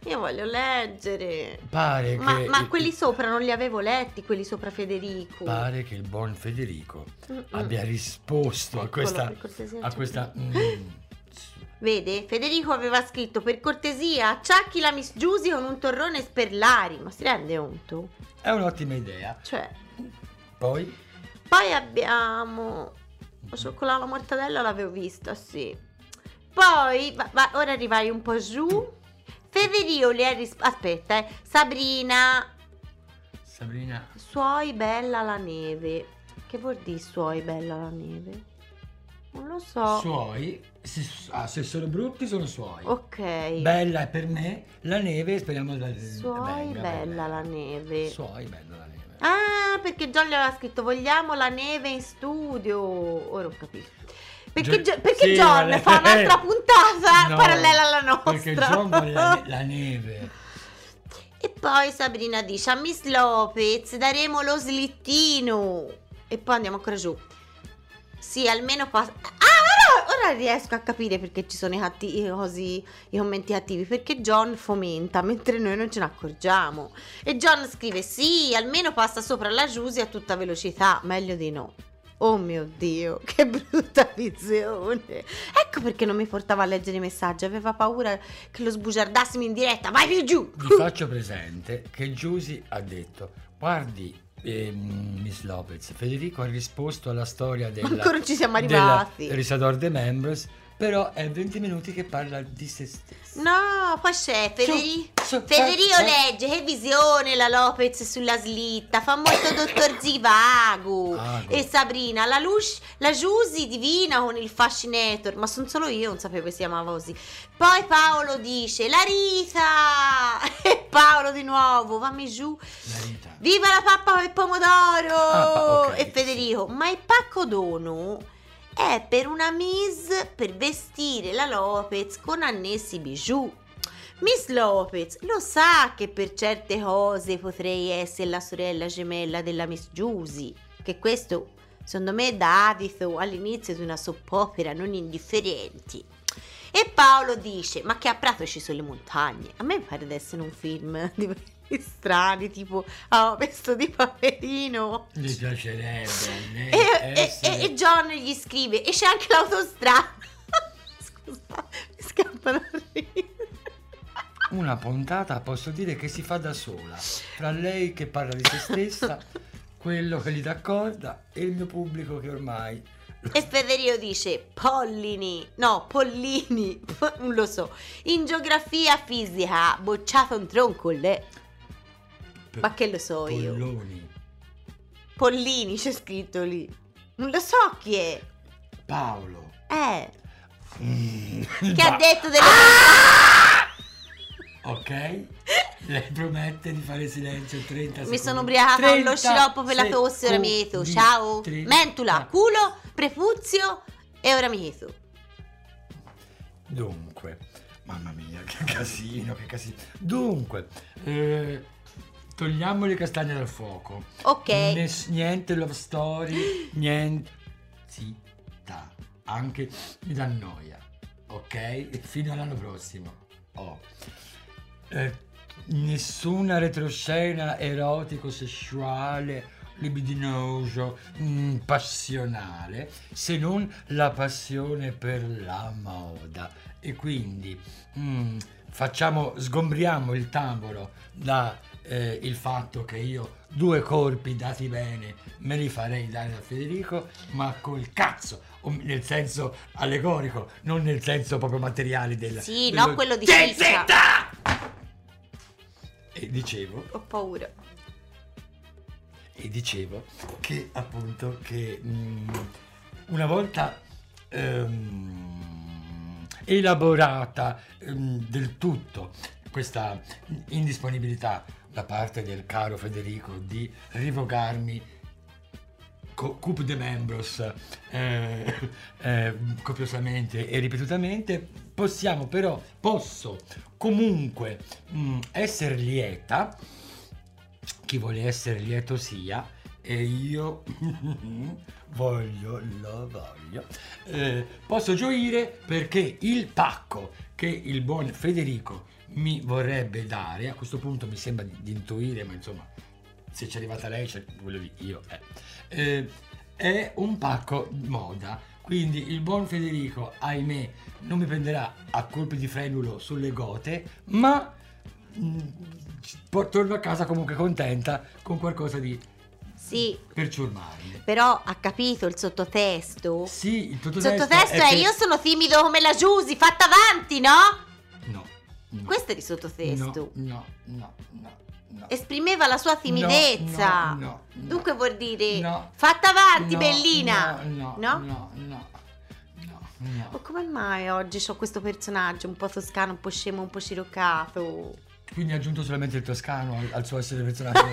Speaker 3: Io voglio leggere.
Speaker 4: Pare
Speaker 3: Ma,
Speaker 4: che
Speaker 3: ma quelli sopra non li avevo letti, quelli sopra Federico.
Speaker 4: pare che il buon Federico
Speaker 3: Mm-mm.
Speaker 4: abbia risposto a
Speaker 3: Eccolo,
Speaker 4: questa
Speaker 3: per cortesia,
Speaker 4: a questa mm,
Speaker 3: Vede, Federico aveva scritto per cortesia acciacchi la Miss Giusy con un torrone sperlari. Ma si rende conto?
Speaker 4: è un'ottima idea.
Speaker 3: Cioè,
Speaker 4: Poi
Speaker 3: poi abbiamo la cioccolata mortadella l'avevo vista, sì. Poi, va- va- ora arrivai un po' giù. Federico le ha risposto. Aspetta, eh. Sabrina,
Speaker 4: Sabrina
Speaker 3: suoi bella la neve. Che vuol dire suoi bella la neve? Non lo so.
Speaker 4: suoi se, ah, se sono brutti sono suoi.
Speaker 3: ok.
Speaker 4: Bella è per me, la neve speriamo la
Speaker 3: Suoi
Speaker 4: venga,
Speaker 3: bella la neve.
Speaker 4: Suoi bella la neve.
Speaker 3: Ah, perché John le aveva scritto vogliamo la neve in studio. Ora ho capito. Perché,
Speaker 4: Gio-
Speaker 3: perché
Speaker 4: sì,
Speaker 3: John
Speaker 4: ma-
Speaker 3: fa un'altra puntata
Speaker 4: No,
Speaker 3: parallela alla nostra.
Speaker 4: Perché John vuole la, ne- la neve.
Speaker 3: E poi Sabrina dice a Miss Lopez daremo lo slittino. E poi andiamo ancora giù. Sì, almeno passa. Ah, ora, ora riesco a capire perché ci sono i, catti- i cosi- i commenti attivi. Perché John fomenta mentre noi non ce ne accorgiamo. E John scrive: Sì, almeno passa sopra la Giusy a tutta velocità. Meglio di no. Oh mio dio, che brutta visione. Ecco perché non mi portava a leggere i messaggi. Aveva paura che lo sbugiardassimo in diretta. Vai più giù.
Speaker 4: Vi faccio presente che Giusy ha detto: Guardi, ehm, Miss Lopez, Federico ha risposto alla storia della,
Speaker 3: Ancora non ci siamo arrivati.
Speaker 4: Risador de Members, però è 20 minuti che parla di se stesso.
Speaker 3: No, poi c'è Federico. Federico
Speaker 4: fa- fa-
Speaker 3: legge, che visione la Lopez sulla slitta, fa molto dottor Zivago.
Speaker 4: Vago.
Speaker 3: E Sabrina, la, Lush, la Giusy divina con il fascinator, ma sono solo io, non sapevo che si chiamava così. Poi Paolo dice, la Rita! E Paolo di nuovo, fammi giù.
Speaker 4: La Rita.
Speaker 3: Viva la pappa con il pomodoro!
Speaker 4: Ah, ok,
Speaker 3: e Federico, ma il pacco dono è per una Miss per vestire la Lopez con annessi bijou. Miss Lopez lo sa che per certe cose potrei essere la sorella gemella della Miss Giusy, che questo secondo me dà adito all'inizio di una soppopera non indifferenti. E Paolo dice: Ma che a Prato ci sono le montagne? A me pare di essere un film di quelli strani, tipo Ah, questo di Paperino.
Speaker 4: Gli piacerebbe
Speaker 3: E,
Speaker 4: essere-
Speaker 3: e- e John gli scrive: E c'è anche l'autostrada. Scusa, mi scappa da ridere.
Speaker 4: Una puntata posso dire che si fa da sola, tra lei che parla di se stessa, quello che gli dà corda e il mio pubblico che ormai...
Speaker 3: E Federico dice: Pollini, no, Pollini, non lo so. In geografia fisica, bocciato un tronco lì. Ma che lo so io?
Speaker 4: Polloni.
Speaker 3: Pollini c'è scritto lì. Non lo so chi è.
Speaker 4: Paolo.
Speaker 3: Eh,
Speaker 4: Mm,
Speaker 3: che ha detto delle
Speaker 4: Ok? Lei promette di fare silenzio 30 secondi.
Speaker 3: Mi sono ubriacata con lo
Speaker 4: 30
Speaker 3: sciroppo per la tosse, ora mi
Speaker 4: secondi.
Speaker 3: Ciao.
Speaker 4: 30.
Speaker 3: Mentula, culo, prefuzio e ora mi chiedo.
Speaker 4: Dunque, mamma mia, che casino, che casino. Dunque, eh, togliamo le castagne dal fuoco.
Speaker 3: Ok.
Speaker 4: Ness- niente love story, niente. Zitta, anche mi dà noia, ok? Fino all'anno prossimo. Oh. Eh, nessuna retroscena erotico-sessuale, libidinoso, mm, passionale, se non la passione per la moda. E quindi mm, facciamo, sgombriamo il tavolo da eh, il fatto che io due corpi dati bene me li farei dare da Federico, ma col cazzo, nel senso allegorico, non nel senso proprio materiale del...
Speaker 3: Sì,
Speaker 4: dello-
Speaker 3: no, quello di ciccia.
Speaker 4: E dicevo,
Speaker 3: Ho paura.
Speaker 4: e dicevo che appunto che mm, una volta ehm, elaborata ehm, del tutto questa indisponibilità da parte del caro Federico di rivogarmi co- Coupe de Membros eh, eh, copiosamente e ripetutamente, possiamo però, posso comunque mh, essere lieta, chi vuole essere lieto sia, e io voglio, lo voglio, eh, posso gioire perché il pacco che il buon Federico mi vorrebbe dare, a questo punto mi sembra di, di intuire, ma insomma, se ci è arrivata lei, cioè, voglio dire, io, eh, eh, è un pacco moda. Quindi il buon Federico, ahimè, non mi prenderà a colpi di frenulo sulle gote, ma mm, po- torno a casa comunque contenta con qualcosa di
Speaker 3: Sì,
Speaker 4: per ciurmarmi.
Speaker 3: però ha capito il sottotesto?
Speaker 4: Sì, il
Speaker 3: Il
Speaker 4: sottotesto,
Speaker 3: sottotesto è,
Speaker 4: che-
Speaker 3: io sono timido come la Giusy, fatta avanti, no?
Speaker 4: No. no.
Speaker 3: Questo è il sottotesto.
Speaker 4: No, no, no, no.
Speaker 3: Esprimeva la sua timidezza.
Speaker 4: No.
Speaker 3: Dunque vuol dire
Speaker 4: No.
Speaker 3: fatta avanti, bellina.
Speaker 4: No, no,
Speaker 3: No?
Speaker 4: no, no, no, no.
Speaker 3: Ma come mai oggi ho questo personaggio un po' toscano, un po' scemo, un po' sciroccato?
Speaker 4: Quindi ha aggiunto solamente il toscano al, al suo essere personaggio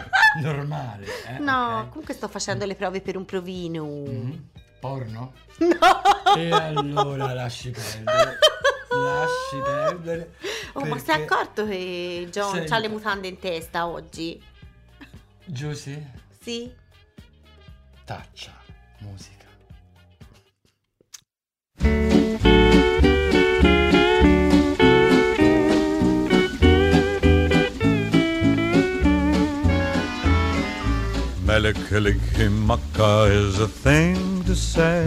Speaker 4: normale. eh?
Speaker 3: No,
Speaker 4: ok.
Speaker 3: comunque sto facendo le prove per un provino.
Speaker 4: Mhm. Porno?
Speaker 3: No!
Speaker 4: E allora lasci perdere. Lasci perdere.
Speaker 3: Oh, ma
Speaker 4: perché-
Speaker 3: sei accorto che John
Speaker 4: Senti.
Speaker 3: ha le mutande in testa oggi?
Speaker 4: Giusy,
Speaker 3: Sì?
Speaker 4: taccia, musica.
Speaker 7: Melikilikimaka is a thing to say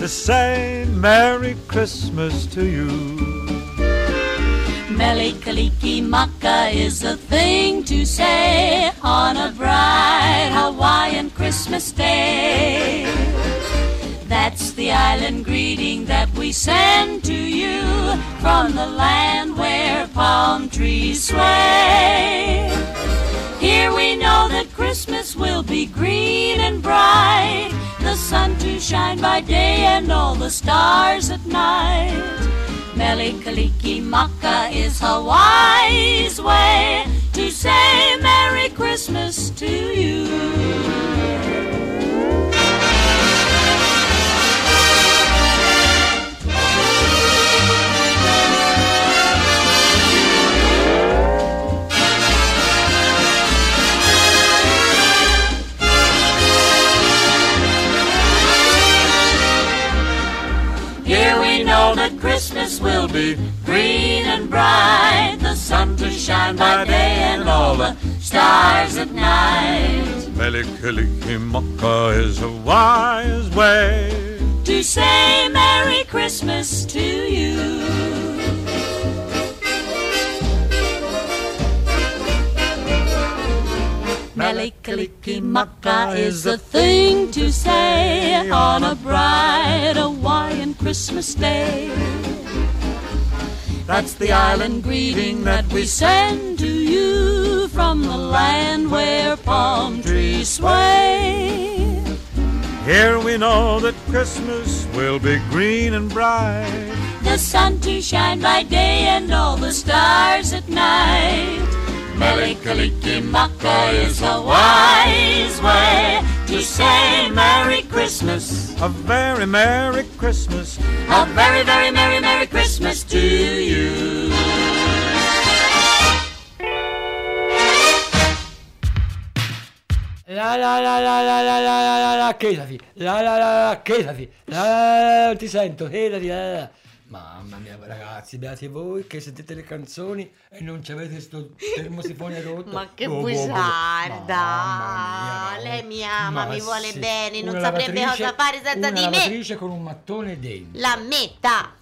Speaker 7: to say Merry Christmas to you.
Speaker 8: Melikaliki Maka is a thing to say on a bright Hawaiian Christmas day. That's the island greeting that we send to you from the land where palm trees sway. Here we know that Christmas will be green and bright, the sun to shine by day and all the stars at night. Melikaliki Maka is Hawaii's way to say Merry Christmas to you. Will be green and bright, the sun to shine by day and all the stars at night.
Speaker 7: Melikilikimaka is a wise way
Speaker 8: To say Merry Christmas to you. Melikilikimaka is the thing to say on a bright Hawaiian Christmas day. That's the island greeting that we send to you from the land where palm trees sway.
Speaker 7: Here we know that Christmas will be green and bright.
Speaker 8: The sun to shine by day and all the stars at night. Melikilikimaka is a wise way to say Merry Christmas.
Speaker 7: A very Merry Christmas.
Speaker 8: A very, very Merry, Merry Christmas to you.
Speaker 4: La la la la la la la la la la chetati, la la la la chetati, la la la la ti sento, chetati, la la la. Mamma mia ragazzi, beati voi che sentite le canzoni e non ci avete sto termosifone rotto.
Speaker 3: Ma che
Speaker 4: Boh, boh, boh.
Speaker 3: bugiarda!
Speaker 4: Mamma mia, no.
Speaker 3: Lei mi ama,
Speaker 4: Ma
Speaker 3: mi vuole
Speaker 4: sì.
Speaker 3: bene, non
Speaker 4: Una
Speaker 3: saprebbe cosa fare senza
Speaker 4: una
Speaker 3: di me.
Speaker 4: lavatrice con un mattone dentro.
Speaker 3: La metà!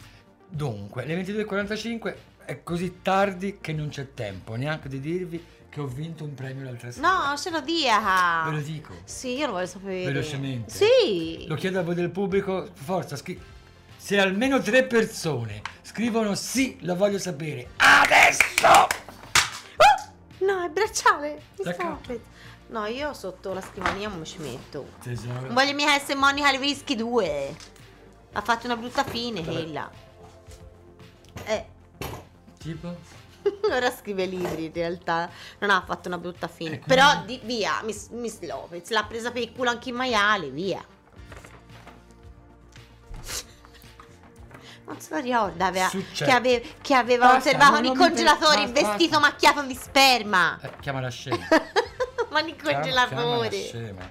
Speaker 4: Dunque, le 22.45 è così tardi che non c'è tempo neanche di dirvi che ho vinto un premio l'altra sera.
Speaker 3: No, ce lo dia.
Speaker 4: Ve lo dico.
Speaker 3: Sì, io lo voglio sapere.
Speaker 4: Velocemente.
Speaker 3: Sì.
Speaker 4: Lo chiedo a voi del pubblico, forza, scri- se almeno tre persone scrivono sì, lo voglio sapere. Adesso!
Speaker 3: No, è bracciale. Mi
Speaker 4: D'accordo.
Speaker 3: sta- No, io sotto la scrivania non mi ci metto.
Speaker 4: Tesoro.
Speaker 3: Voglio mica essere Monica Lewinsky 2. Ha fatto una brutta fine,
Speaker 4: Vabbè.
Speaker 3: quella. Eh.
Speaker 4: Tipo?
Speaker 3: Ora scrive libri in realtà, non ha fatto una brutta fine.
Speaker 4: Ecco.
Speaker 3: Però di- via, Miss, Miss Lopez l'ha presa per il culo anche in maiale, via. Non lo ricorda aveva- che, ave- che aveva
Speaker 4: Basta,
Speaker 3: osservato nei congelatori
Speaker 4: basta,
Speaker 3: vestito macchiato di sperma.
Speaker 4: Eh, chiama la scema.
Speaker 3: Ma nei
Speaker 4: Chiama-
Speaker 3: congelatori.
Speaker 4: chiama la scema.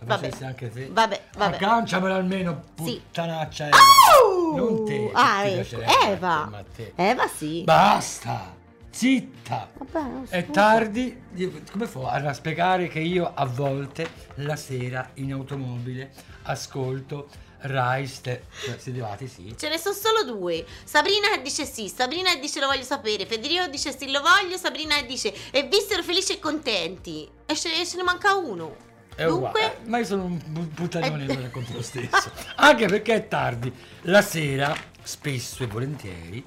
Speaker 4: Lo
Speaker 3: Vabbè.
Speaker 4: anche te.
Speaker 3: Vabbè, vabbè.
Speaker 4: Agganciamela almeno,
Speaker 3: Sì.
Speaker 4: puttanaccia Eva.
Speaker 3: Au!
Speaker 4: Non te.
Speaker 3: Ah, ecco.
Speaker 4: te,
Speaker 3: Eva.
Speaker 4: a te.
Speaker 3: Eva sì.
Speaker 4: Basta! Zitta!
Speaker 3: Vabbè, non
Speaker 4: È tardi, come fa a spiegare che io a volte la sera in automobile ascolto Raiste, siete sì?
Speaker 3: Ce ne sono solo due. Sabrina dice sì, Sabrina dice lo voglio sapere, Federico dice sì lo voglio, Sabrina dice e vissero felici e contenti. E ce, ce ne manca uno.
Speaker 4: È
Speaker 3: Dunque,
Speaker 4: uguale. Ma io sono un puttanione
Speaker 3: Eh.
Speaker 4: racconto lo stesso. Anche perché è tardi. La sera, spesso e volentieri,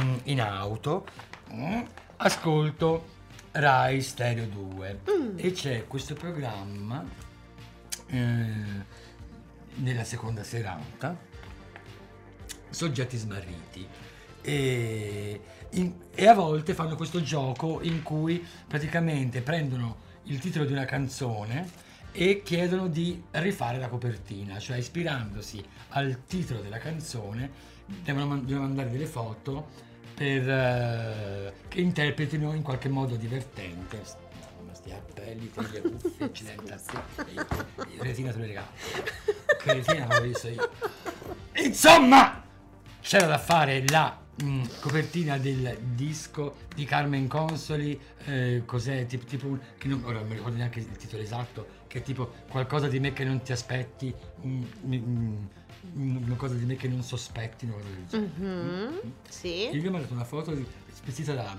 Speaker 4: mm, in auto, mm, ascolto Rai Stereo 2
Speaker 3: Mm.
Speaker 4: e c'è questo programma eh, nella seconda serata, Soggetti smarriti. E, in- e a volte fanno questo gioco in cui praticamente prendono il titolo di una canzone e chiedono di rifare la copertina, cioè ispirandosi al titolo della canzone devono, devono mandare delle foto per, eh, che interpretino in qualche modo divertente. Sti appelli, te le cuffie, accidenti a te. Io- Retina te le regalo. Che retina l'ho visto io. Insomma, c'era da fare la mm, copertina del disco di Carmen Consoli, eh, cos'è, tipo, tipo che non, ora non mi ricordo neanche il titolo esatto, che è tipo qualcosa di me che non ti aspetti, mm, mm, mm, una cosa di me che non sospetti, una cosa del genere.
Speaker 3: Mhm, sì.
Speaker 4: Io mi ha mandato una foto di- vestita da,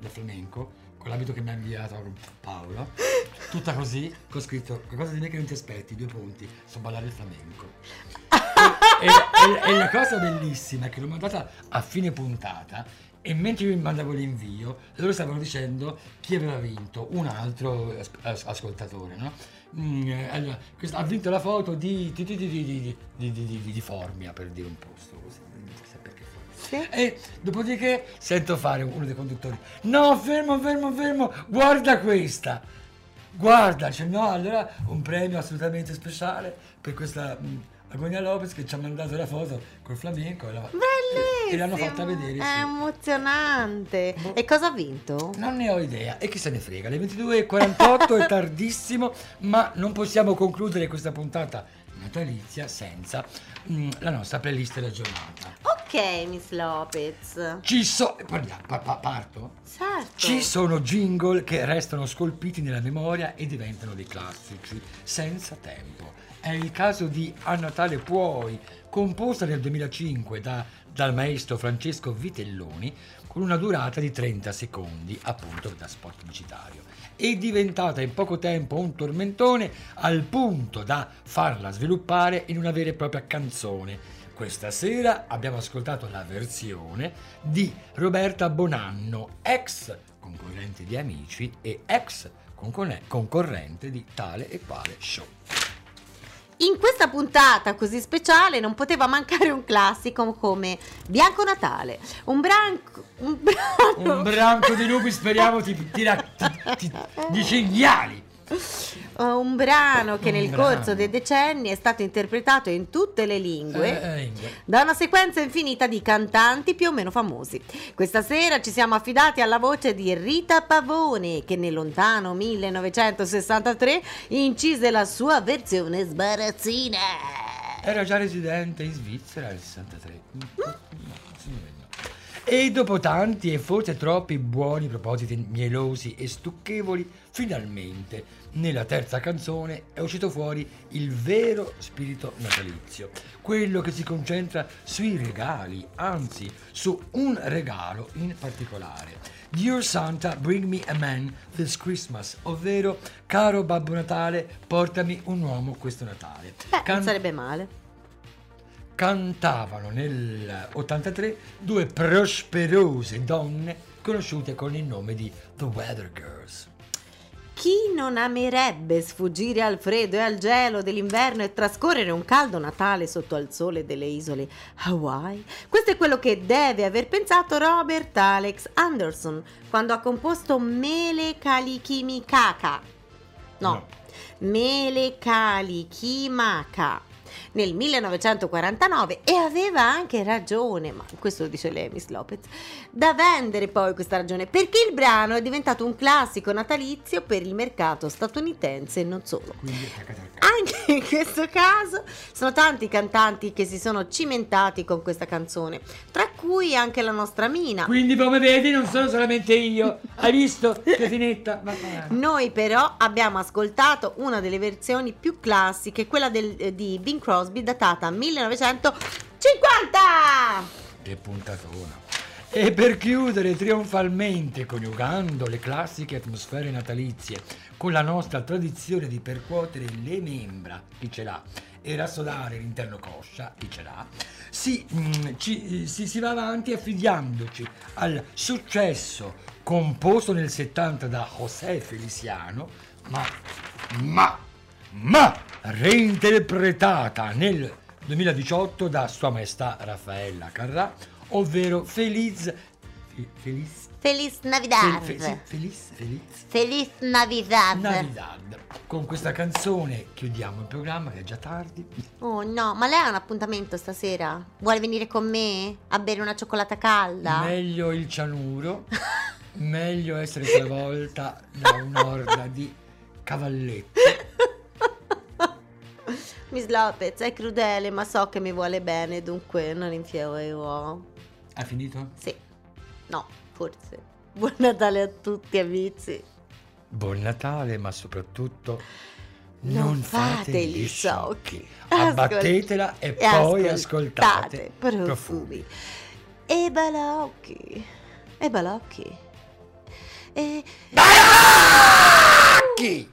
Speaker 4: da flamenco, con l'abito che mi ha inviato Paolo, tutta così, con scritto qualcosa di me che non ti aspetti, due punti, so ballare il flamenco. e, e- e la cosa bellissima è che l'ho mandata a fine puntata e mentre io mi mandavo l'invio, loro stavano dicendo chi aveva vinto, un altro as- as- ascoltatore, no? Mm, allora, ha vinto la foto di, di, di, di, Formia, per dire un posto così. non sa perché.
Speaker 3: Sì.
Speaker 4: E dopodiché sento fare uno dei conduttori: No, fermo, fermo, fermo, guarda questa. Guarda, cioè no, allora un premio assolutamente speciale per questa mh, Agonia Lopez che ci ha mandato la foto col flamenco e, la-
Speaker 3: Bellissimo.
Speaker 4: e l'hanno fatta vedere.
Speaker 3: È
Speaker 4: sì.
Speaker 3: emozionante. E cosa ha vinto?
Speaker 4: Non ne ho idea, e chi se ne frega, le 22.48 è tardissimo, ma non possiamo concludere questa puntata natalizia senza mh, la nostra playlist della giornata.
Speaker 3: Ok, Miss Lopez.
Speaker 4: Ci so... parliamo, pa- pa- parto?
Speaker 3: Certo.
Speaker 4: Ci sono jingle che restano scolpiti nella memoria e diventano dei classici senza tempo. È il caso di A Natale Puoi, composta nel 2005 da- dal maestro Francesco Vitelloni con una durata di 30 secondi, appunto da spot pubblicitario. È diventata in poco tempo un tormentone al punto da farla sviluppare in una vera e propria canzone. Questa sera abbiamo ascoltato la versione di Roberta Bonanno, ex concorrente di Amici e ex concorre- concorrente di tale e quale show.
Speaker 3: In questa puntata così speciale non poteva mancare un classico come Bianco Natale, un branco, un brano,
Speaker 4: Un branco di lupi speriamo ti, ti, ti, ti- di cinghiali.
Speaker 3: Un brano che
Speaker 4: Un
Speaker 3: nel
Speaker 4: brano.
Speaker 3: corso dei decenni è stato interpretato in tutte le lingue.
Speaker 4: Eh, eh.
Speaker 3: Da una sequenza infinita di cantanti più o meno famosi. Questa sera ci siamo affidati alla voce di Rita Pavone, che nel lontano 1963 incise la sua versione sbarazzina.
Speaker 4: Era già residente in Svizzera nel 63. No, sì, no. E dopo tanti e forse troppi buoni propositi mielosi e stucchevoli, finalmente nella terza canzone è uscito fuori il vero spirito natalizio, quello che si concentra sui regali, anzi su un regalo in particolare. Dear Santa, bring me a man this Christmas, ovvero caro Babbo Natale, portami un uomo questo Natale.
Speaker 3: Beh,
Speaker 4: Can-
Speaker 3: non sarebbe male.
Speaker 4: Cantavano nel 83 due prosperose donne conosciute con il nome di The Weather Girls.
Speaker 3: Chi non amerebbe sfuggire al freddo e al gelo dell'inverno e trascorrere un caldo Natale sotto al sole delle isole Hawaii? Questo è quello che deve aver pensato Robert Alex Anderson quando ha composto Mele Kalikimikaka. No,
Speaker 4: No.
Speaker 3: Mele Kalikimaka nel 1949 e aveva anche ragione, ma questo lo dice lei, Miss Lopez, da vendere poi questa ragione, perché il brano è diventato un classico natalizio per il mercato statunitense e non solo.
Speaker 4: Quindi taca, taca.
Speaker 3: Anche in questo caso sono tanti i cantanti che si sono cimentati con questa canzone, tra cui anche la nostra Mina.
Speaker 4: Quindi come vedi non sono solamente io. Hai visto? Bene.
Speaker 3: Noi però abbiamo ascoltato una delle versioni più classiche, quella del- eh, di Bing Crosby datata 1950.
Speaker 4: Che puntatona. E per chiudere trionfalmente, coniugando le classiche atmosfere natalizie con la nostra tradizione di percuotere le membra, chi ce l'ha, e rassodare l'interno coscia, chi ce l'ha, si, mm, ci- si, si va avanti affidandoci al successo composto nel 70 da José Feliciano, ma, ma, ma reinterpretata nel 2018 da Sua Maestà Raffaella Carrà, ovvero Feliz... Fe- Feliz...
Speaker 3: Feliz
Speaker 4: Fe-
Speaker 3: Navidad.
Speaker 4: fe- sì, Feliz... Feliz...
Speaker 3: Feliz Navidad.
Speaker 4: Navidad. Con questa canzone chiudiamo il programma che è già tardi.
Speaker 3: Oh no, ma lei ha un appuntamento stasera? Vuole venire con me a bere una cioccolata calda?
Speaker 4: Meglio il cianuro, meglio essere travolta da un'orda di cavalletti.
Speaker 3: Miss Lopez è crudele, ma so che mi vuole bene, dunque non infierò.
Speaker 4: Ha finito?
Speaker 3: Sì. No, forse. Buon Natale a tutti, amici.
Speaker 4: Buon Natale, ma soprattutto
Speaker 3: Non
Speaker 4: non, fate
Speaker 3: fate
Speaker 4: gli sciocchi. Abbattetela e, poi ascoltate.
Speaker 3: profumi. E balocchi. E balocchi. E...
Speaker 4: Chi?